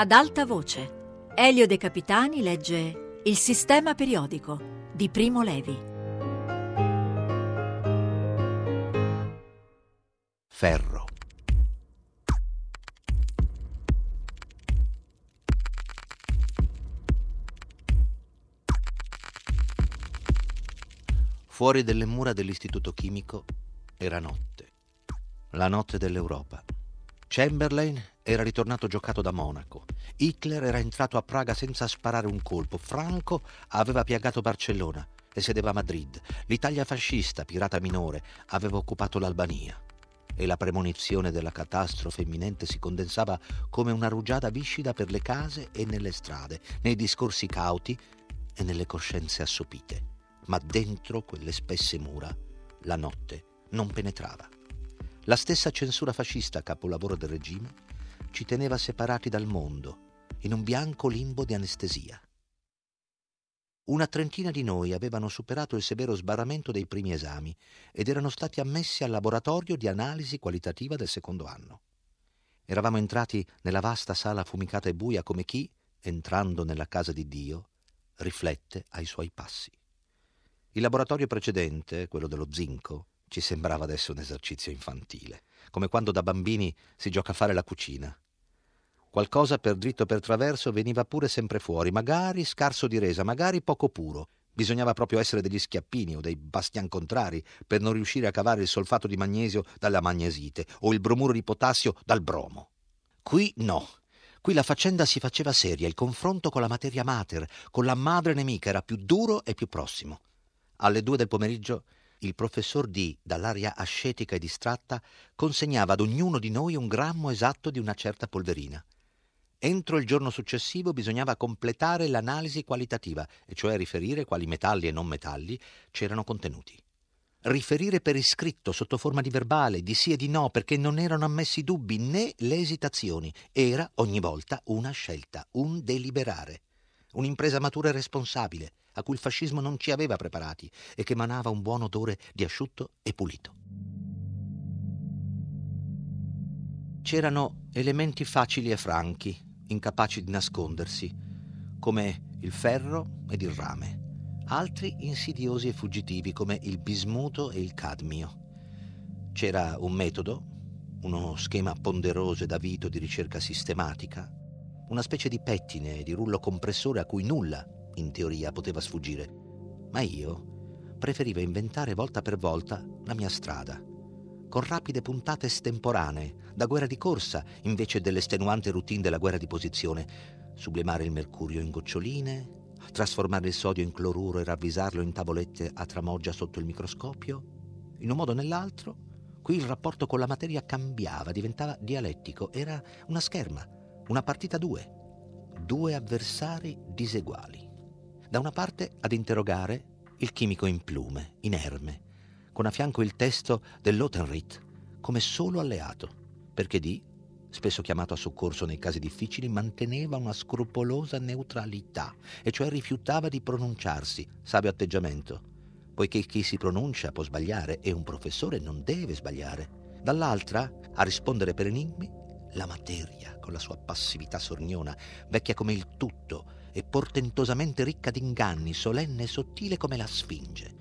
Ad alta voce, Elio De Capitani legge Il sistema periodico di Primo Levi. Ferro. Fuori delle mura dell'istituto chimico era notte, la notte dell'Europa. Chamberlain era ritornato giocato da Monaco. Hitler era entrato a Praga senza sparare un colpo. Franco aveva piagato Barcellona e sedeva a Madrid. L'Italia fascista, pirata minore, aveva occupato l'Albania. E la premonizione della catastrofe imminente si condensava come una rugiada viscida per le case e nelle strade, nei discorsi cauti e nelle coscienze assopite ma dentro quelle spesse mura la notte non penetrava. La stessa censura fascista, capolavoro del regime, ci teneva separati dal mondo, in un bianco limbo di anestesia. Una trentina di noi avevano superato il severo sbarramento dei primi esami ed erano stati ammessi al laboratorio di analisi qualitativa del secondo anno. Eravamo entrati nella vasta sala fumicata e buia come chi, entrando nella casa di Dio, riflette ai suoi passi. Il laboratorio precedente, quello dello zinco, ci sembrava adesso un esercizio infantile, come quando da bambini si gioca a fare la cucina. Qualcosa per dritto o per traverso veniva pure sempre fuori, magari scarso di resa, magari poco puro. Bisognava proprio essere degli schiappini o dei bastian contrari per non riuscire a cavare il solfato di magnesio dalla magnesite o il bromuro di potassio dal bromo. Qui no. Qui la faccenda si faceva seria, il confronto con la materia mater, con la madre nemica era più duro e più prossimo. Alle due del pomeriggio il professor D, dall'aria ascetica e distratta, consegnava ad ognuno di noi un grammo esatto di una certa polverina. Entro il giorno successivo bisognava completare l'analisi qualitativa, e cioè riferire quali metalli e non metalli c'erano contenuti. Riferire per iscritto sotto forma di verbale, di sì e di no, perché non erano ammessi dubbi né le esitazioni. Era ogni volta una scelta, un deliberare. Un'impresa matura e responsabile, a cui il fascismo non ci aveva preparati e che manava un buon odore di asciutto e pulito. C'erano elementi facili e franchi, incapaci di nascondersi, come il ferro ed il rame, altri insidiosi e fuggitivi come il bismuto e il cadmio. C'era un metodo, uno schema ponderoso ed avito di ricerca sistematica, una specie di pettine, di rullo compressore a cui nulla in teoria poteva sfuggire, ma io preferivo inventare volta per volta la mia strada, con rapide puntate estemporanee, da guerra di corsa invece dell'estenuante routine della guerra di posizione, sublimare il mercurio in goccioline, trasformare il sodio in cloruro e ravvisarlo in tavolette a tramoggia sotto il microscopio. In un modo o nell'altro, qui il rapporto con la materia cambiava, diventava dialettico, era una scherma, una partita due, due avversari diseguali. Da una parte ad interrogare il chimico in plume, inerme, con a fianco il testo dell'Otenrit come solo alleato, perché di, spesso chiamato a soccorso nei casi difficili, manteneva una scrupolosa neutralità, e cioè rifiutava di pronunciarsi, savio atteggiamento, poiché chi si pronuncia può sbagliare e un professore non deve sbagliare. Dall'altra, a rispondere per enigmi, la materia, con la sua passività sorniona, vecchia come il tutto, e portentosamente ricca d'inganni, solenne e sottile come la Sfinge.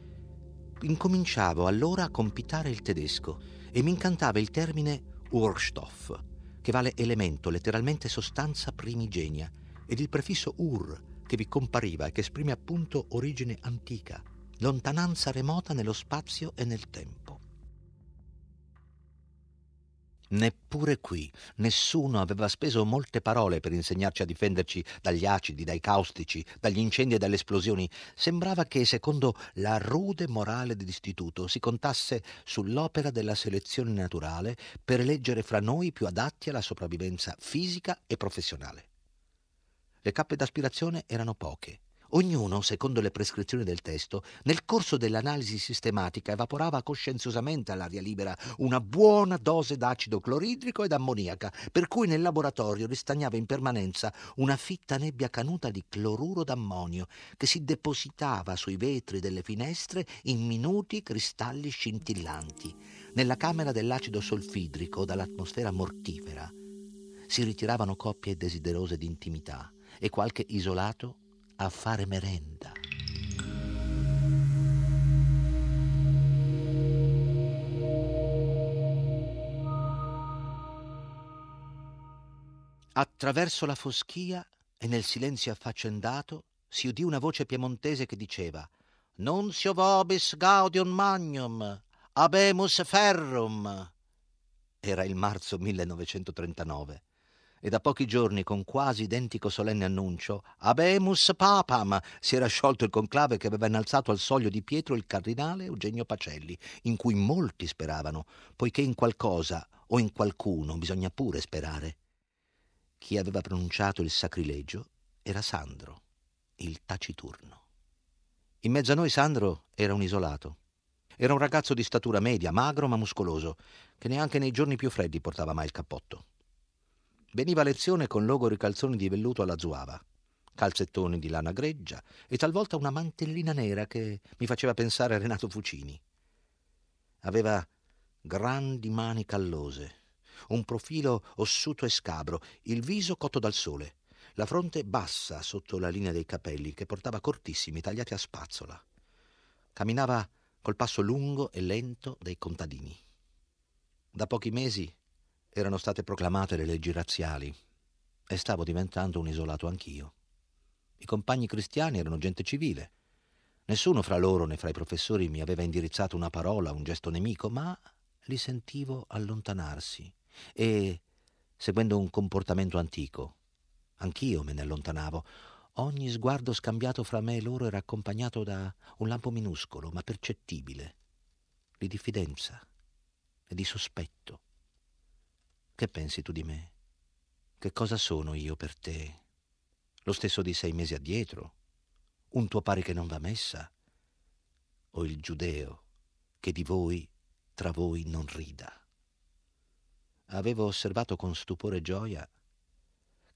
Incominciavo allora a compitare il tedesco e mi incantava il termine Urstoff, che vale elemento, letteralmente sostanza primigenia, ed il prefisso ur, che vi compariva e che esprime appunto origine antica, lontananza remota nello spazio e nel tempo. Neppure qui nessuno aveva speso molte parole per insegnarci a difenderci dagli acidi, dai caustici, dagli incendi e dalle esplosioni. Sembrava che, secondo la rude morale dell'istituto, si contasse sull'opera della selezione naturale per eleggere fra noi più adatti alla sopravvivenza fisica e professionale. Le cappe d'aspirazione erano poche Ognuno, secondo le prescrizioni del testo, nel corso dell'analisi sistematica evaporava coscienziosamente all'aria libera una buona dose d'acido cloridrico ed ammoniaca, per cui nel laboratorio ristagnava in permanenza una fitta nebbia canuta di cloruro d'ammonio che si depositava sui vetri delle finestre in minuti cristalli scintillanti. Nella camera dell'acido solfidrico dall'atmosfera mortifera si ritiravano coppie desiderose di intimità e qualche isolato a fare merenda. Attraverso la foschia e nel silenzio affaccendato si udì una voce piemontese che diceva Nunzio vobis gaudium magnum, abemus ferrum. Era il marzo 1939 e da pochi giorni, con quasi identico solenne annuncio, Abemus Papam, si era sciolto il conclave che aveva innalzato al soglio di Pietro il cardinale Eugenio Pacelli, in cui molti speravano, poiché in qualcosa o in qualcuno bisogna pure sperare. Chi aveva pronunciato il sacrilegio era Sandro, il taciturno. In mezzo a noi Sandro era un isolato. Era un ragazzo di statura media, magro ma muscoloso, che neanche nei giorni più freddi portava mai il cappotto. Veniva a lezione con logori calzoni di velluto alla zuava, calzettoni di lana greggia e talvolta una mantellina nera che mi faceva pensare a Renato Fucini. Aveva grandi mani callose, un profilo ossuto e scabro, il viso cotto dal sole, la fronte bassa sotto la linea dei capelli che portava cortissimi, tagliati a spazzola. Camminava col passo lungo e lento dei contadini. Da pochi mesi erano state proclamate le leggi razziali e stavo diventando un isolato anch'io. I compagni cristiani erano gente civile. Nessuno fra loro né fra i professori mi aveva indirizzato una parola, un gesto nemico, ma li sentivo allontanarsi e, seguendo un comportamento antico, anch'io me ne allontanavo. Ogni sguardo scambiato fra me e loro era accompagnato da un lampo minuscolo, ma percettibile, di diffidenza e di sospetto. Che pensi tu di me? Che cosa sono io per te? Lo stesso di sei mesi addietro? Un tuo pari che non va messa? O il giudeo che di voi, tra voi, non rida? avevo osservato con stupore e gioia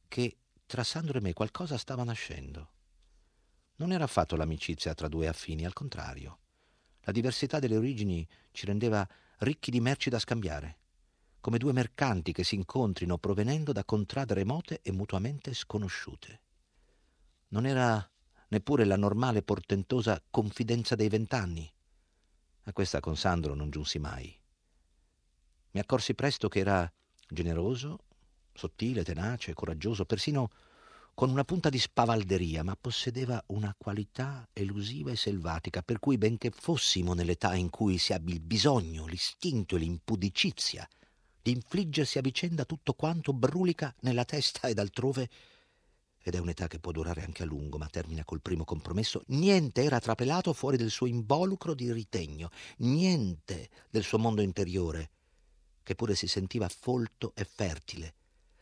che tra Sandro e me qualcosa stava nascendo. Non era affatto l'amicizia tra due affini, al contrario. La diversità delle origini ci rendeva ricchi di merci da scambiare, come due mercanti che si incontrino provenendo da contrade remote e mutuamente sconosciute. Non era neppure la normale portentosa confidenza dei vent'anni. A questa con Sandro non giunsi mai. Mi accorsi presto che era generoso, sottile, tenace, coraggioso, persino con una punta di spavalderia, ma possedeva una qualità elusiva e selvatica, per cui benché fossimo nell'età in cui si abbia il bisogno, l'istinto e l'impudicizia di infliggersi a vicenda tutto quanto brulica nella testa ed altrove, ed è un'età che può durare anche a lungo, ma termina col primo compromesso, niente era trapelato fuori del suo involucro di ritegno, niente del suo mondo interiore, che pure si sentiva folto e fertile,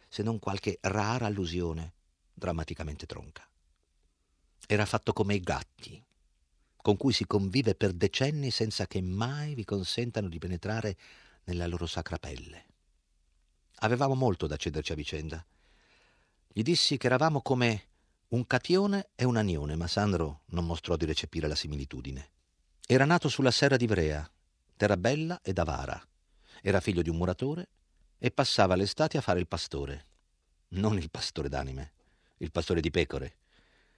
se non qualche rara allusione drammaticamente tronca. Era fatto come i gatti, con cui si convive per decenni senza che mai vi consentano di penetrare nella loro sacra pelle. Avevamo molto da cederci a vicenda. Gli dissi che eravamo come un catione e un anione, ma Sandro non mostrò di recepire la similitudine. Era nato sulla serra di Ivrea, terra bella ed avara, era figlio di un muratore e passava l'estate a fare il pastore. Non il pastore d'anime, il pastore di pecore.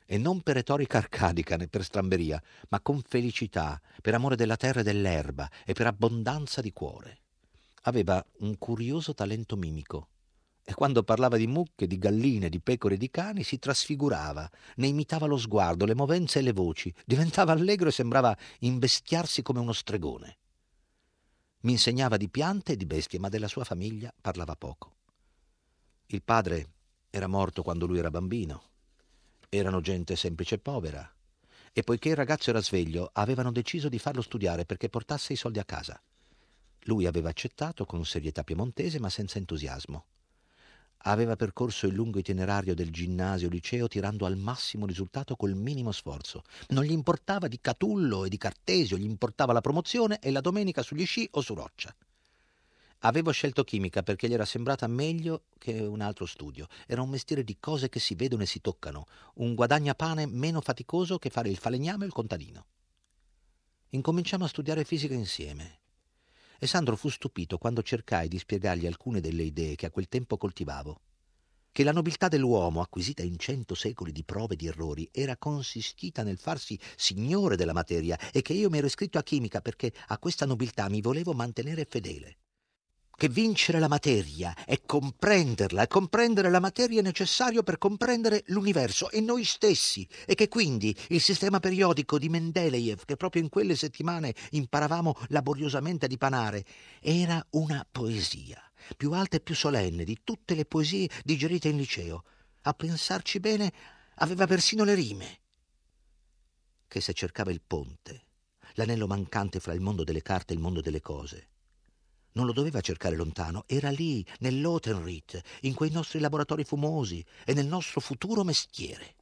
E non per retorica arcadica né per stramberia, ma con felicità, per amore della terra e dell'erba e per abbondanza di cuore. Aveva un curioso talento mimico e quando parlava di mucche, di galline, di pecore e di cani si trasfigurava, ne imitava lo sguardo, le movenze e le voci, diventava allegro e sembrava imbestiarsi come uno stregone. Mi insegnava di piante e di bestie, ma della sua famiglia parlava poco. Il padre era morto quando lui era bambino. Erano gente semplice e povera. E poiché il ragazzo era sveglio, avevano deciso di farlo studiare perché portasse i soldi a casa. Lui aveva accettato con serietà piemontese, ma senza entusiasmo aveva percorso il lungo itinerario del ginnasio-liceo tirando al massimo risultato col minimo sforzo. Non gli importava di Catullo e di Cartesio, gli importava la promozione e la domenica sugli sci o su roccia. Avevo scelto chimica perché gli era sembrata meglio che un altro studio. Era un mestiere di cose che si vedono e si toccano, un guadagnapane meno faticoso che fare il falegname o il contadino. Incominciamo a studiare fisica insieme e Sandro fu stupito quando cercai di spiegargli alcune delle idee che a quel tempo coltivavo. che la nobiltà dell'uomo, acquisita in cento secoli di prove e di errori, era consistita nel farsi signore della materia e che io mi ero iscritto a chimica perché a questa nobiltà mi volevo mantenere fedele. Che vincere la materia è comprenderla e comprendere la materia è necessario per comprendere l'universo e noi stessi e che quindi il sistema periodico di Mendeleev, che proprio in quelle settimane imparavamo laboriosamente a dipanare, era una poesia più alta e più solenne di tutte le poesie digerite in liceo. A pensarci bene, aveva persino le rime. Che se cercava il ponte, l'anello mancante fra il mondo delle carte e il mondo delle cose, non lo doveva cercare lontano, era lì, nell'Otenrit, in quei nostri laboratori fumosi e nel nostro futuro mestiere.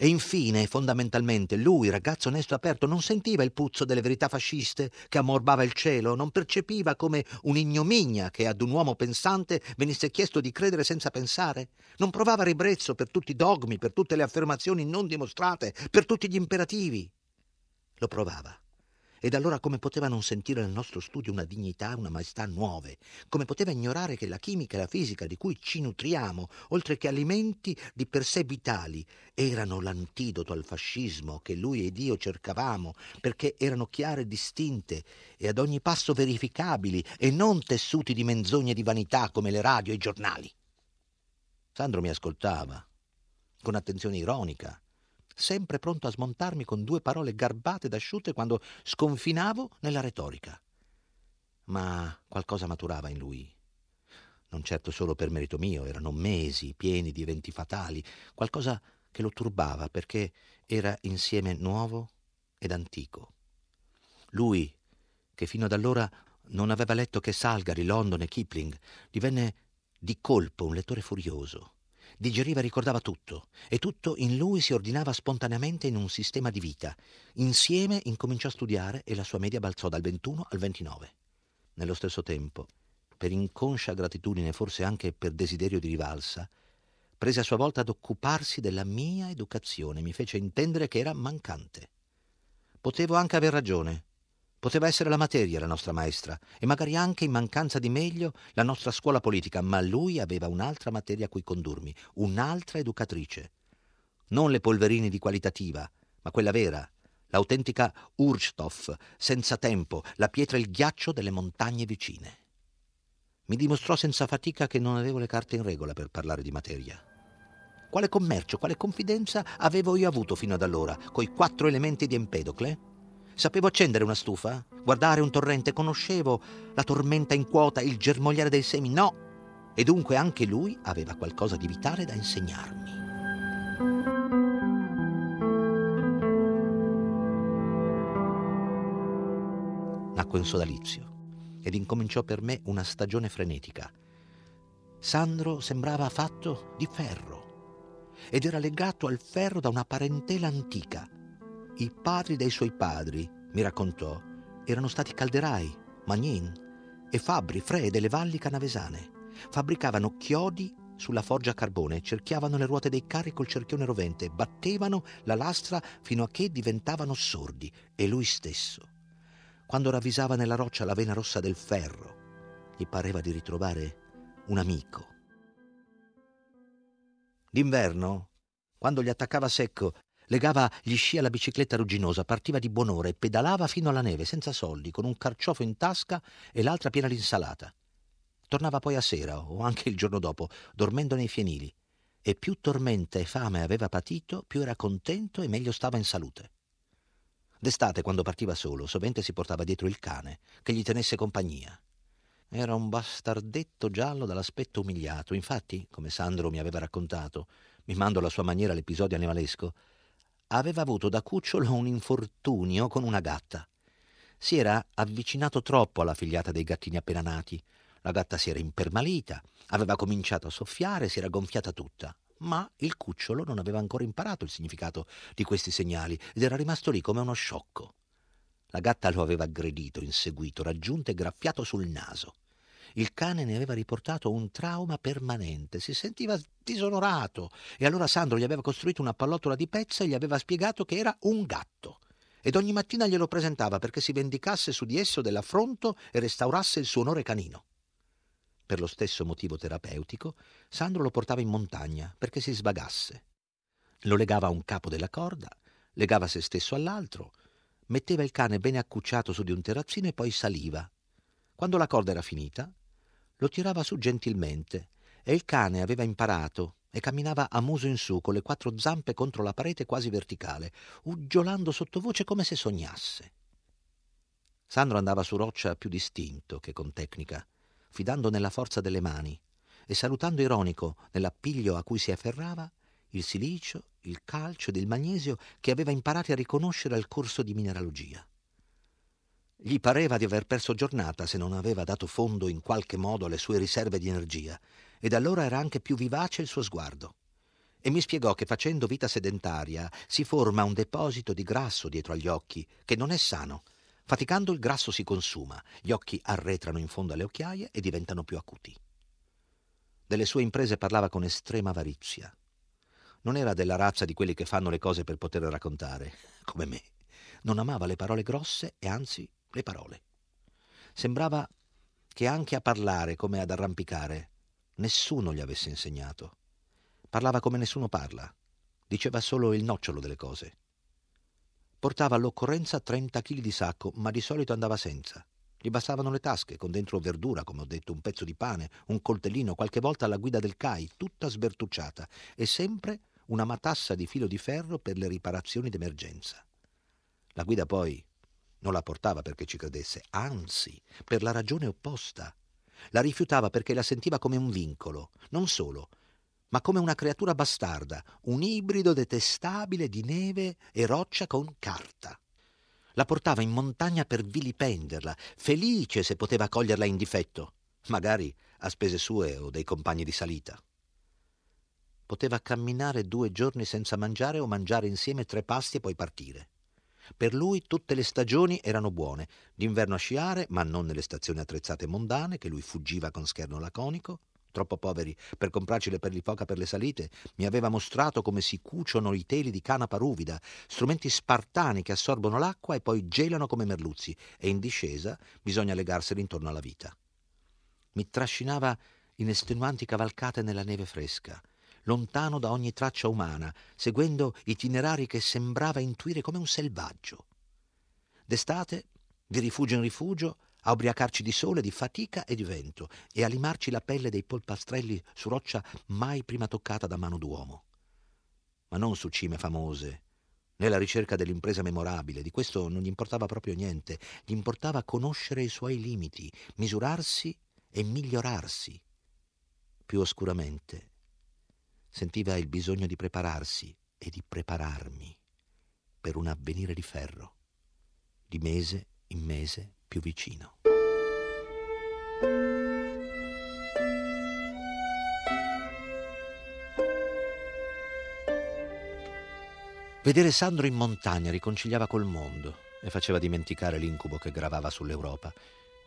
E infine, fondamentalmente, lui, ragazzo onesto e aperto, non sentiva il puzzo delle verità fasciste che ammorbava il cielo, non percepiva come un'ignominia che ad un uomo pensante venisse chiesto di credere senza pensare, non provava ribrezzo per tutti i dogmi, per tutte le affermazioni non dimostrate, per tutti gli imperativi. Lo provava ed allora come poteva non sentire nel nostro studio una dignità, una maestà nuove? Come poteva ignorare che la chimica e la fisica di cui ci nutriamo, oltre che alimenti di per sé vitali, erano l'antidoto al fascismo che lui ed io cercavamo, perché erano chiare e distinte e ad ogni passo verificabili e non tessuti di menzogne e di vanità come le radio e i giornali? Sandro mi ascoltava con attenzione ironica sempre pronto a smontarmi con due parole garbate ed asciutte quando sconfinavo nella retorica. Ma qualcosa maturava in lui. Non certo solo per merito mio, erano mesi pieni di eventi fatali, qualcosa che lo turbava perché era insieme nuovo ed antico. Lui, che fino ad allora non aveva letto che Salgari, London e Kipling, divenne di colpo un lettore furioso digeriva e ricordava tutto, e tutto in lui si ordinava spontaneamente in un sistema di vita. Insieme incominciò a studiare e la sua media balzò dal 21 al 29. Nello stesso tempo, per inconscia gratitudine, forse anche per desiderio di rivalsa, prese a sua volta ad occuparsi della mia educazione, mi fece intendere che era mancante. Potevo anche aver ragione, Poteva essere la materia la nostra maestra e magari anche in mancanza di meglio la nostra scuola politica, ma lui aveva un'altra materia a cui condurmi, un'altra educatrice. Non le polverini di qualitativa, ma quella vera, l'autentica Urstoff, senza tempo, la pietra e il ghiaccio delle montagne vicine. Mi dimostrò senza fatica che non avevo le carte in regola per parlare di materia. Quale commercio, quale confidenza avevo io avuto fino ad allora, coi quattro elementi di Empedocle? Sapevo accendere una stufa, guardare un torrente, conoscevo la tormenta in quota, il germogliare dei semi, no. E dunque anche lui aveva qualcosa di vitale da insegnarmi. Nacque un sodalizio ed incominciò per me una stagione frenetica. Sandro sembrava fatto di ferro ed era legato al ferro da una parentela antica i padri dei suoi padri, mi raccontò, erano stati calderai, magnin e fabbri, fre delle valli canavesane. Fabbricavano chiodi sulla forgia a carbone, cerchiavano le ruote dei carri col cerchione rovente, battevano la lastra fino a che diventavano sordi, e lui stesso. Quando ravvisava nella roccia la vena rossa del ferro, gli pareva di ritrovare un amico. D'inverno, quando gli attaccava secco Legava gli sci alla bicicletta rugginosa, partiva di buon'ora e pedalava fino alla neve, senza soldi, con un carciofo in tasca e l'altra piena di. Tornava poi a sera, o anche il giorno dopo, dormendo nei fienili. E più tormenta e fame aveva patito, più era contento e meglio stava in salute. D'estate, quando partiva solo, sovente si portava dietro il cane, che gli tenesse compagnia. Era un bastardetto giallo dall'aspetto umiliato. Infatti, come Sandro mi aveva raccontato, mimando alla sua maniera l'episodio animalesco, aveva avuto da cucciolo un infortunio con una gatta. Si era avvicinato troppo alla figliata dei gattini appena nati. La gatta si era impermalita, aveva cominciato a soffiare, si era gonfiata tutta. Ma il cucciolo non aveva ancora imparato il significato di questi segnali ed era rimasto lì come uno sciocco. La gatta lo aveva aggredito, inseguito, raggiunto e graffiato sul naso. Il cane ne aveva riportato un trauma permanente, si sentiva disonorato e allora Sandro gli aveva costruito una pallottola di pezza e gli aveva spiegato che era un gatto. Ed ogni mattina glielo presentava perché si vendicasse su di esso dell'affronto e restaurasse il suo onore canino. Per lo stesso motivo terapeutico, Sandro lo portava in montagna perché si svagasse. Lo legava a un capo della corda, legava se stesso all'altro, metteva il cane bene accucciato su di un terrazzino e poi saliva. Quando la corda era finita, lo tirava su gentilmente e il cane aveva imparato e camminava a muso in su con le quattro zampe contro la parete quasi verticale, uggiolando sottovoce come se sognasse. Sandro andava su roccia più distinto che con tecnica, fidando nella forza delle mani e salutando ironico nell'appiglio a cui si afferrava il silicio, il calcio ed il magnesio che aveva imparato a riconoscere al corso di mineralogia. Gli pareva di aver perso giornata se non aveva dato fondo in qualche modo alle sue riserve di energia, ed allora era anche più vivace il suo sguardo. E mi spiegò che facendo vita sedentaria si forma un deposito di grasso dietro agli occhi, che non è sano. Faticando il grasso si consuma, gli occhi arretrano in fondo alle occhiaie e diventano più acuti. Delle sue imprese parlava con estrema avarizia. Non era della razza di quelli che fanno le cose per poter raccontare, come me. Non amava le parole grosse e anzi le parole. Sembrava che anche a parlare come ad arrampicare nessuno gli avesse insegnato. Parlava come nessuno parla, diceva solo il nocciolo delle cose. Portava all'occorrenza 30 kg di sacco, ma di solito andava senza. Gli bastavano le tasche, con dentro verdura, come ho detto, un pezzo di pane, un coltellino, qualche volta la guida del CAI, tutta sbertucciata, e sempre una matassa di filo di ferro per le riparazioni d'emergenza. La guida poi non la portava perché ci credesse, anzi, per la ragione opposta. La rifiutava perché la sentiva come un vincolo, non solo, ma come una creatura bastarda, un ibrido detestabile di neve e roccia con carta. La portava in montagna per vilipenderla, felice se poteva coglierla in difetto, magari a spese sue o dei compagni di salita. Poteva camminare due giorni senza mangiare o mangiare insieme tre pasti e poi partire. Per lui tutte le stagioni erano buone, d'inverno a sciare, ma non nelle stazioni attrezzate mondane, che lui fuggiva con scherno laconico, troppo poveri per comprarci le perlifoca per le salite, mi aveva mostrato come si cuciono i teli di canapa ruvida, strumenti spartani che assorbono l'acqua e poi gelano come merluzzi, e in discesa bisogna legarseli intorno alla vita. Mi trascinava in estenuanti cavalcate nella neve fresca, lontano da ogni traccia umana, seguendo itinerari che sembrava intuire come un selvaggio. D'estate, di rifugio in rifugio, a ubriacarci di sole, di fatica e di vento, e a limarci la pelle dei polpastrelli su roccia mai prima toccata da mano d'uomo. Ma non su cime famose, nella ricerca dell'impresa memorabile, di questo non gli importava proprio niente, gli importava conoscere i suoi limiti, misurarsi e migliorarsi. Più oscuramente, sentiva il bisogno di prepararsi e di prepararmi per un avvenire di ferro, di mese in mese più vicino. Vedere Sandro in montagna riconciliava col mondo e faceva dimenticare l'incubo che gravava sull'Europa.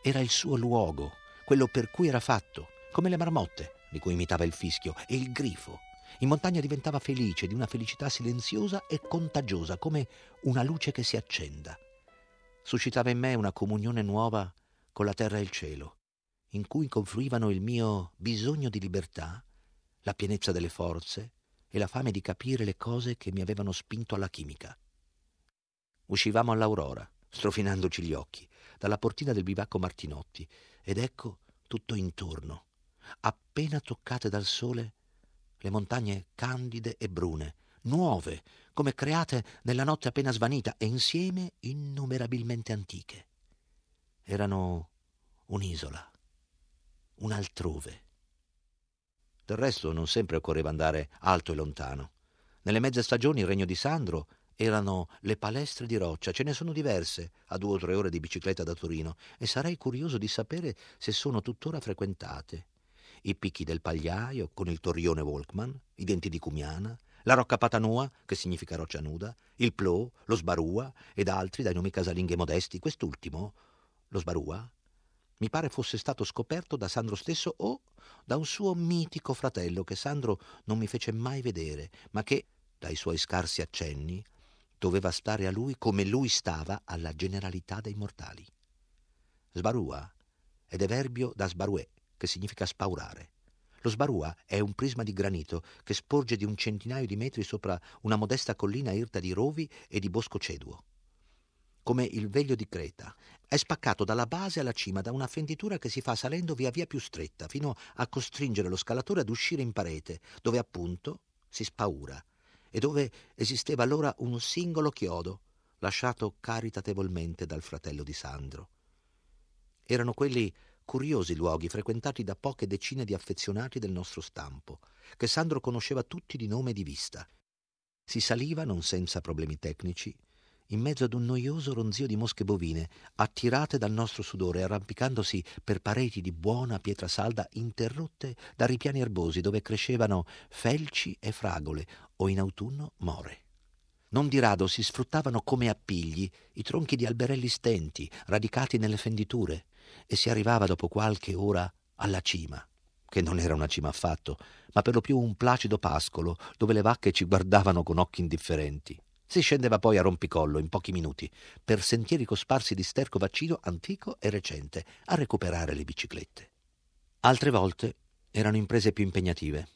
Era il suo luogo, quello per cui era fatto, come le marmotte, di cui imitava il fischio, e il grifo. In montagna diventava felice di una felicità silenziosa e contagiosa, come una luce che si accenda suscitava in me una comunione nuova con la terra e il cielo, in cui confluivano il mio bisogno di libertà, la pienezza delle forze e la fame di capire le cose che mi avevano spinto alla chimica. Uscivamo all'aurora, strofinandoci gli occhi, dalla portina del bivacco Martinotti, ed ecco tutto intorno, appena toccate dal sole, le montagne candide e brune, nuove, come create nella notte appena svanita e insieme innumerabilmente antiche. Erano un'isola, un altrove. Del resto non sempre occorreva andare alto e lontano. Nelle mezze stagioni il regno di Sandro erano le palestre di roccia, ce ne sono diverse, a due o tre ore di bicicletta da Torino, e sarei curioso di sapere se sono tuttora frequentate. I picchi del Pagliaio, con il torrione Volkman, i denti di Cumiana, la Rocca Patanua, che significa roccia nuda, il Plo, lo Sbarua ed altri dai nomi casalinghi modesti. Quest'ultimo, lo Sbarua, mi pare fosse stato scoperto da Sandro stesso o da un suo mitico fratello che Sandro non mi fece mai vedere, ma che, dai suoi scarsi accenni, doveva stare a lui come lui stava alla generalità dei mortali. Sbarua è de verbio da sbaruè, che significa spaurare. Lo Sbarua è un prisma di granito che sporge di un centinaio di metri sopra una modesta collina irta di rovi e di bosco ceduo. Come il veglio di Creta, è spaccato dalla base alla cima da una fenditura che si fa salendo via via più stretta, fino a costringere lo scalatore ad uscire in parete, dove appunto si spaura, e dove esisteva allora un singolo chiodo, lasciato caritatevolmente dal fratello di Sandro. Erano quelli curiosi luoghi frequentati da poche decine di affezionati del nostro stampo, che Sandro conosceva tutti di nome e di vista. Si saliva, non senza problemi tecnici, in mezzo ad un noioso ronzio di mosche bovine, attirate dal nostro sudore, arrampicandosi per pareti di buona pietra salda interrotte da ripiani erbosi dove crescevano felci e fragole o in autunno more. Non di rado si sfruttavano come appigli i tronchi di alberelli stenti, radicati nelle fenditure, e si arrivava dopo qualche ora alla cima, che non era una cima affatto, ma per lo più un placido pascolo dove le vacche ci guardavano con occhi indifferenti. Si scendeva poi a rompicollo in pochi minuti, per sentieri cosparsi di sterco vaccino antico e recente, a recuperare le biciclette. Altre volte erano imprese più impegnative.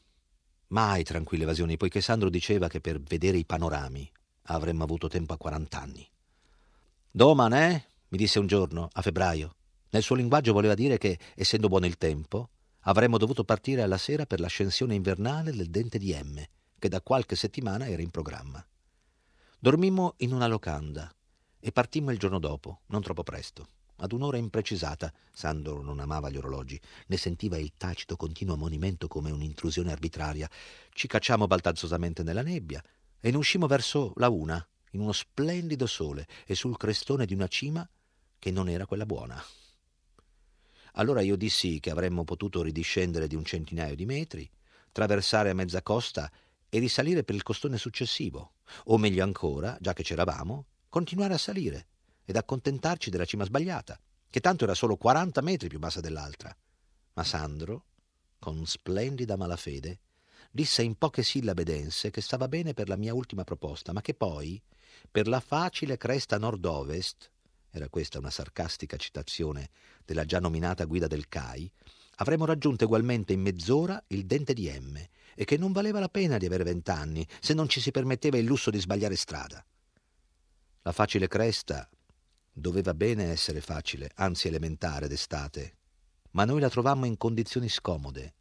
Mai tranquille evasioni, poiché Sandro diceva che per vedere i panorami avremmo avuto tempo a quarant'anni. Doman, eh? mi disse un giorno, a febbraio. Nel suo linguaggio voleva dire che, essendo buono il tempo, avremmo dovuto partire alla sera per l'ascensione invernale del Dente di M, che da qualche settimana era in programma. Dormimmo in una locanda e partimmo il giorno dopo, non troppo presto. Ad un'ora imprecisata, Sandro non amava gli orologi, ne sentiva il tacito continuo ammonimento come un'intrusione arbitraria. Ci cacciamo baltazzosamente nella nebbia e ne uscimmo verso la una, in uno splendido sole e sul crestone di una cima che non era quella buona. Allora io dissi che avremmo potuto ridiscendere di un centinaio di metri, traversare a mezza costa e risalire per il costone successivo, o meglio ancora, già che c'eravamo, continuare a salire ed accontentarci della cima sbagliata, che tanto era solo 40 metri più bassa dell'altra. Ma Sandro, con splendida malafede, disse in poche sillabe dense che stava bene per la mia ultima proposta, ma che poi, per la facile cresta nord-ovest, era questa una sarcastica citazione della già nominata guida del CAI, avremmo raggiunto ugualmente in mezz'ora il dente di M e che non valeva la pena di avere vent'anni se non ci si permetteva il lusso di sbagliare strada. La facile cresta doveva bene essere facile, anzi elementare d'estate, ma noi la trovammo in condizioni scomode.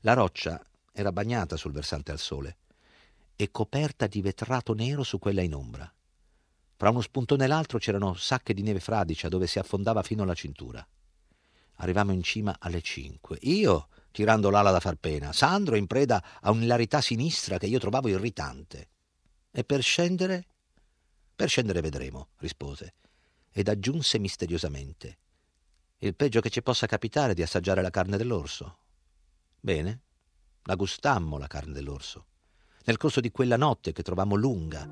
La roccia era bagnata sul versante al sole e coperta di vetrato nero su quella in ombra. Fra uno spuntone e l'altro c'erano sacche di neve fradicia dove si affondava fino alla cintura. Arrivammo in cima alle cinque. Io tirando l'ala da far pena, Sandro in preda a un'ilarità sinistra che io trovavo irritante. E per scendere? Per scendere vedremo, rispose, ed aggiunse misteriosamente. Il peggio che ci possa capitare è di assaggiare la carne dell'orso. Bene, la gustammo la carne dell'orso. Nel corso di quella notte che trovammo lunga,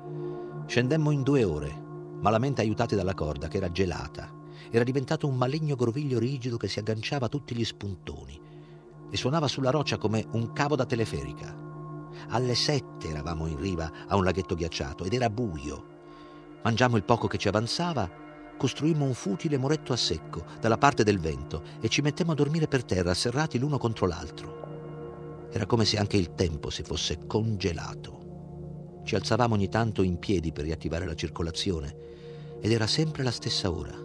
scendemmo in due ore, malamente aiutati dalla corda che era gelata. Era diventato un maligno groviglio rigido che si agganciava a tutti gli spuntoni e suonava sulla roccia come un cavo da teleferica. Alle sette eravamo in riva a un laghetto ghiacciato ed era buio. Mangiamo il poco che ci avanzava, costruimmo un futile muretto a secco dalla parte del vento e ci mettemmo a dormire per terra, serrati l'uno contro l'altro. Era come se anche il tempo si fosse congelato. Ci alzavamo ogni tanto in piedi per riattivare la circolazione ed era sempre la stessa ora.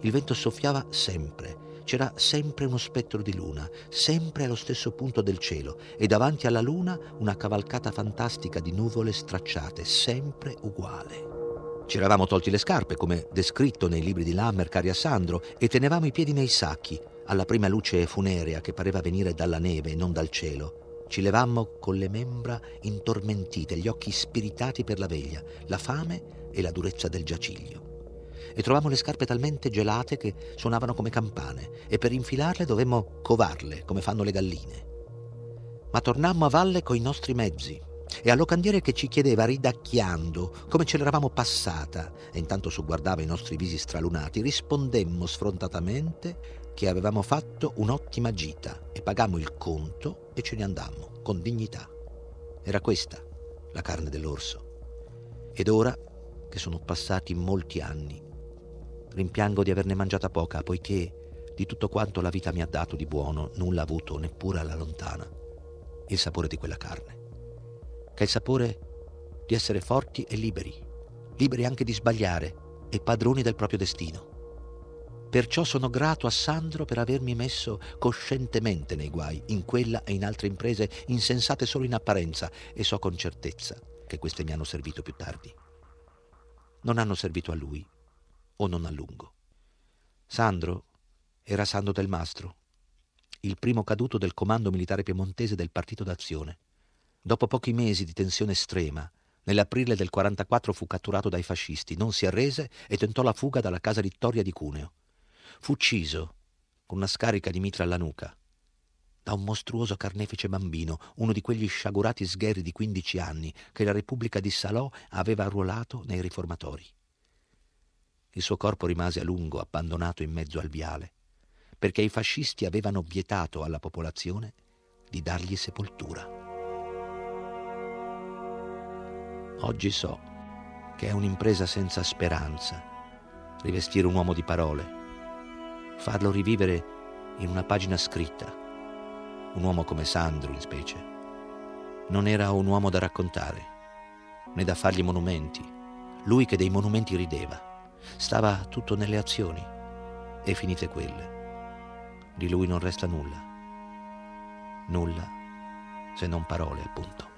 Il vento soffiava sempre. C'era sempre uno spettro di luna, sempre allo stesso punto del cielo e davanti alla luna una cavalcata fantastica di nuvole stracciate, sempre uguale. Ci eravamo tolti le scarpe, come descritto nei libri di Lammer, cari a Sandro, e tenevamo i piedi nei sacchi, alla prima luce funerea che pareva venire dalla neve e non dal cielo. Ci levammo con le membra intormentite, gli occhi spiritati per la veglia, la fame e la durezza del giaciglio. E trovammo le scarpe talmente gelate che suonavano come campane e per infilarle dovemmo covarle come fanno le galline. Ma tornammo a valle coi nostri mezzi, e al locandiere che ci chiedeva ridacchiando come ce l'eravamo passata e intanto sogguardava i nostri visi stralunati, rispondemmo sfrontatamente che avevamo fatto un'ottima gita e pagammo il conto e ce ne andammo con dignità. Era questa la carne dell'orso. Ed ora, che sono passati molti anni, rimpiango di averne mangiata poca, poiché di tutto quanto la vita mi ha dato di buono, nulla ha avuto neppure alla lontana il sapore di quella carne, che è il sapore di essere forti e liberi, liberi anche di sbagliare e padroni del proprio destino. Perciò sono grato a Sandro per avermi messo coscientemente nei guai, in quella e in altre imprese insensate solo in apparenza, e so con certezza che queste mi hanno servito più tardi. Non hanno servito a lui, o non a lungo. Sandro era Sandro del Mastro, il primo caduto del comando militare piemontese del Partito d'Azione. Dopo pochi mesi di tensione estrema, nell'aprile del 44 fu catturato dai fascisti, non si arrese e tentò la fuga dalla casa Vittoria di Cuneo. Fu ucciso con una scarica di mitra alla nuca da un mostruoso carnefice bambino, uno di quegli sciagurati sgheri di 15 anni che la Repubblica di Salò aveva arruolato nei riformatori. Il suo corpo rimase a lungo abbandonato in mezzo al viale, perché i fascisti avevano vietato alla popolazione di dargli sepoltura. Oggi so che è un'impresa senza speranza rivestire un uomo di parole farlo rivivere in una pagina scritta. Un uomo come Sandro, in specie. Non era un uomo da raccontare, né da fargli monumenti. Lui che dei monumenti rideva. Stava tutto nelle azioni. E finite quelle. Di lui non resta nulla. Nulla se non parole, appunto.